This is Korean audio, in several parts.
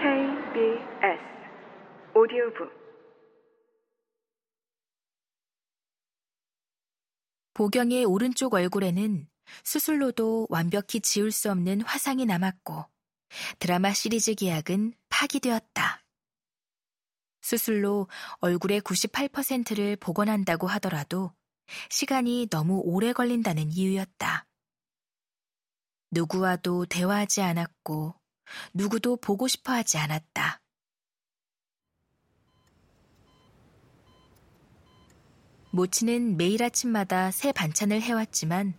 KBS 오디오북 보경의 오른쪽 얼굴에는 수술로도 완벽히 지울 수 없는 화상이 남았고 드라마 시리즈 계약은 파기되었다. 수술로 얼굴의 98%를 복원한다고 하더라도 시간이 너무 오래 걸린다는 이유였다. 누구와도 대화하지 않았고 누구도 보고 싶어 하지 않았다. 모치는 매일 아침마다 새 반찬을 해왔지만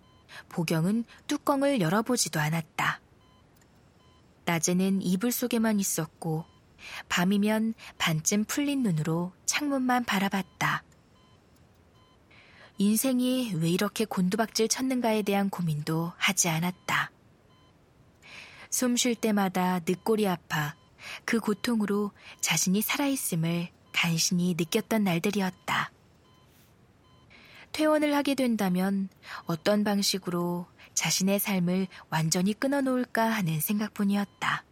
보경은 뚜껑을 열어보지도 않았다. 낮에는 이불 속에만 있었고 밤이면 반쯤 풀린 눈으로 창문만 바라봤다. 인생이 왜 이렇게 곤두박질 쳤는가에 대한 고민도 하지 않았다. 숨 쉴 때마다 늑골이 아파 그 고통으로 자신이 살아있음을 간신히 느꼈던 날들이었다. 퇴원을 하게 된다면 어떤 방식으로 자신의 삶을 완전히 끊어놓을까 하는 생각뿐이었다.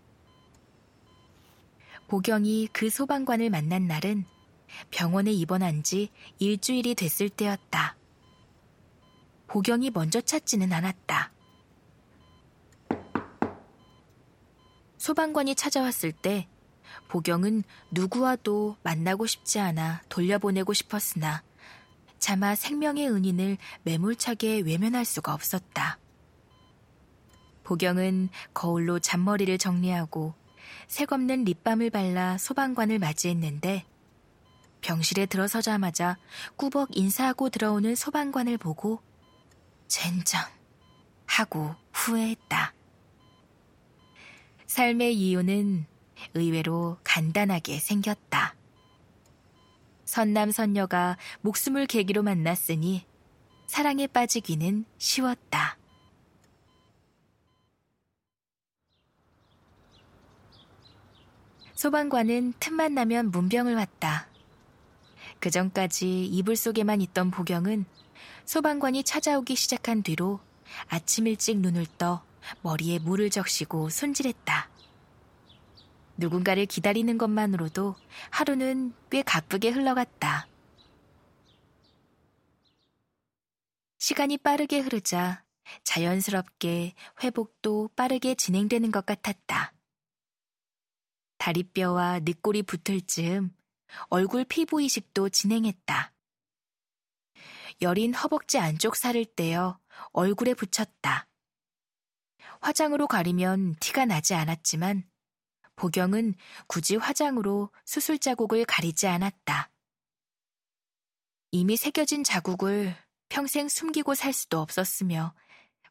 보경이 그 소방관을 만난 날은 병원에 입원한 지 일주일이 됐을 때였다. 보경이 먼저 찾지는 않았다. 소방관이 찾아왔을 때 보경은 누구와도 만나고 싶지 않아 돌려보내고 싶었으나 차마 생명의 은인을 매몰차게 외면할 수가 없었다. 보경은 거울로 잔머리를 정리하고 색없는 립밤을 발라 소방관을 맞이했는데 병실에 들어서자마자 꾸벅 인사하고 들어오는 소방관을 보고 젠장 하고 후회했다. 삶의 이유는 의외로 간단하게 생겼다. 선남선녀가 목숨을 계기로 만났으니 사랑에 빠지기는 쉬웠다. 소방관은 틈만 나면 문병을 왔다. 그 전까지 이불 속에만 있던 보경은 소방관이 찾아오기 시작한 뒤로 아침 일찍 눈을 떠 머리에 물을 적시고 손질했다. 누군가를 기다리는 것만으로도 하루는 꽤 가쁘게 흘러갔다. 시간이 빠르게 흐르자 자연스럽게 회복도 빠르게 진행되는 것 같았다. 다리뼈와 늑골이 붙을 즈음 얼굴 피부 이식도 진행했다. 여린 허벅지 안쪽 살을 떼어 얼굴에 붙였다. 화장으로 가리면 티가 나지 않았지만 보경은 굳이 화장으로 수술 자국을 가리지 않았다. 이미 새겨진 자국을 평생 숨기고 살 수도 없었으며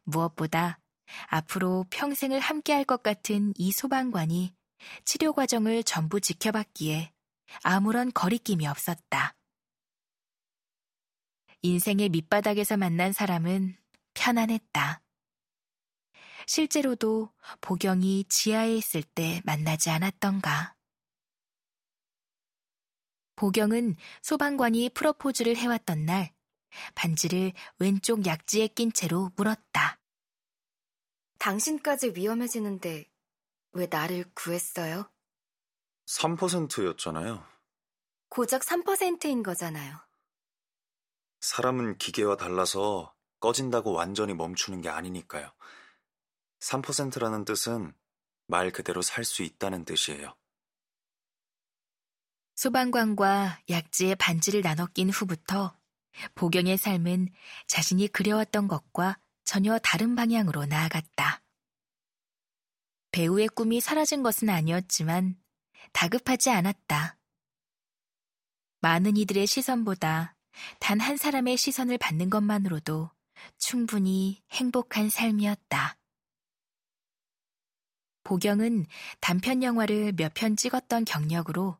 무엇보다 앞으로 평생을 함께할 것 같은 이 소방관이 치료 과정을 전부 지켜봤기에 아무런 거리낌이 없었다. 인생의 밑바닥에서 만난 사람은 편안했다. 실제로도 보경이 지하에 있을 때 만나지 않았던가. 보경은 소방관이 프로포즈를 해왔던 날 반지를 왼쪽 약지에 낀 채로 물었다. 당신까지 위험해지는데 왜 나를 구했어요? 3%였잖아요. 고작 3%인 거잖아요. 사람은 기계와 달라서 꺼진다고 완전히 멈추는 게 아니니까요. 3%라는 뜻은 말 그대로 살 수 있다는 뜻이에요. 소방관과 약지의 반지를 나눠 낀 후부터 보경의 삶은 자신이 그려왔던 것과 전혀 다른 방향으로 나아갔다. 배우의 꿈이 사라진 것은 아니었지만 다급하지 않았다. 많은 이들의 시선보다 단 한 사람의 시선을 받는 것만으로도 충분히 행복한 삶이었다. 보경은 단편 영화를 몇 편 찍었던 경력으로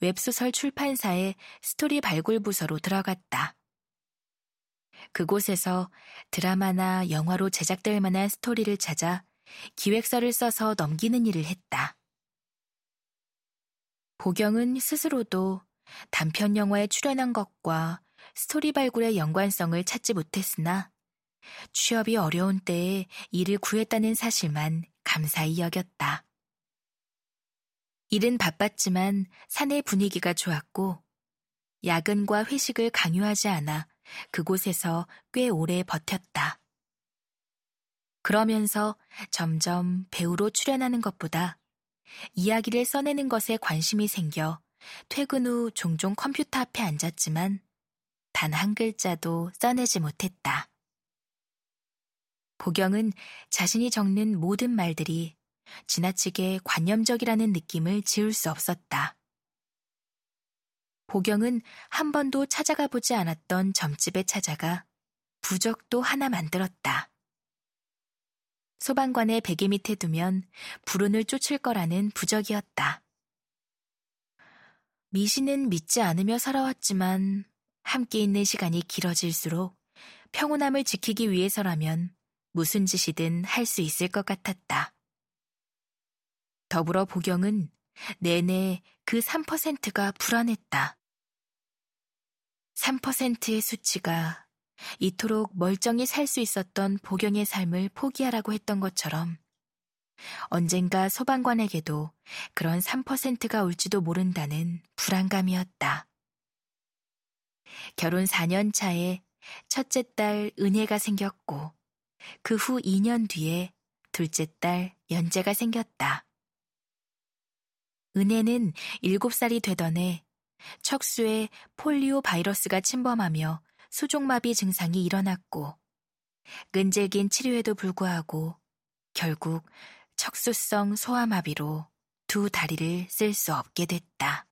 웹소설 출판사의 스토리 발굴 부서로 들어갔다. 그곳에서 드라마나 영화로 제작될 만한 스토리를 찾아 기획서를 써서 넘기는 일을 했다. 보경은 스스로도 단편 영화에 출연한 것과 스토리 발굴의 연관성을 찾지 못했으나 취업이 어려운 때에 일을 구했다는 사실만 감사히 여겼다. 일은 바빴지만 사내 분위기가 좋았고 야근과 회식을 강요하지 않아 그곳에서 꽤 오래 버텼다. 그러면서 점점 배우로 출연하는 것보다 이야기를 써내는 것에 관심이 생겨 퇴근 후 종종 컴퓨터 앞에 앉았지만 단 한 글자도 써내지 못했다. 보경은 자신이 적는 모든 말들이 지나치게 관념적이라는 느낌을 지울 수 없었다. 보경은 한 번도 찾아가 보지 않았던 점집에 찾아가 부적도 하나 만들었다. 소방관의 베개 밑에 두면 불운을 쫓을 거라는 부적이었다. 미신은 믿지 않으며 살아왔지만 함께 있는 시간이 길어질수록 평온함을 지키기 위해서라면 무슨 짓이든 할 수 있을 것 같았다. 더불어 보경은 내내 그 3%가 불안했다. 3%의 수치가 이토록 멀쩡히 살 수 있었던 보경의 삶을 포기하라고 했던 것처럼 언젠가 소방관에게도 그런 3%가 올지도 모른다는 불안감이었다. 결혼 4년 차에 첫째 딸 은혜가 생겼고 그 후 2년 뒤에 둘째 딸 연재가 생겼다. 은혜는 7살이 되던 해 척수에 폴리오 바이러스가 침범하며 수족마비 증상이 일어났고 끈질긴 치료에도 불구하고 결국 척수성 소아마비로 두 다리를 쓸 수 없게 됐다.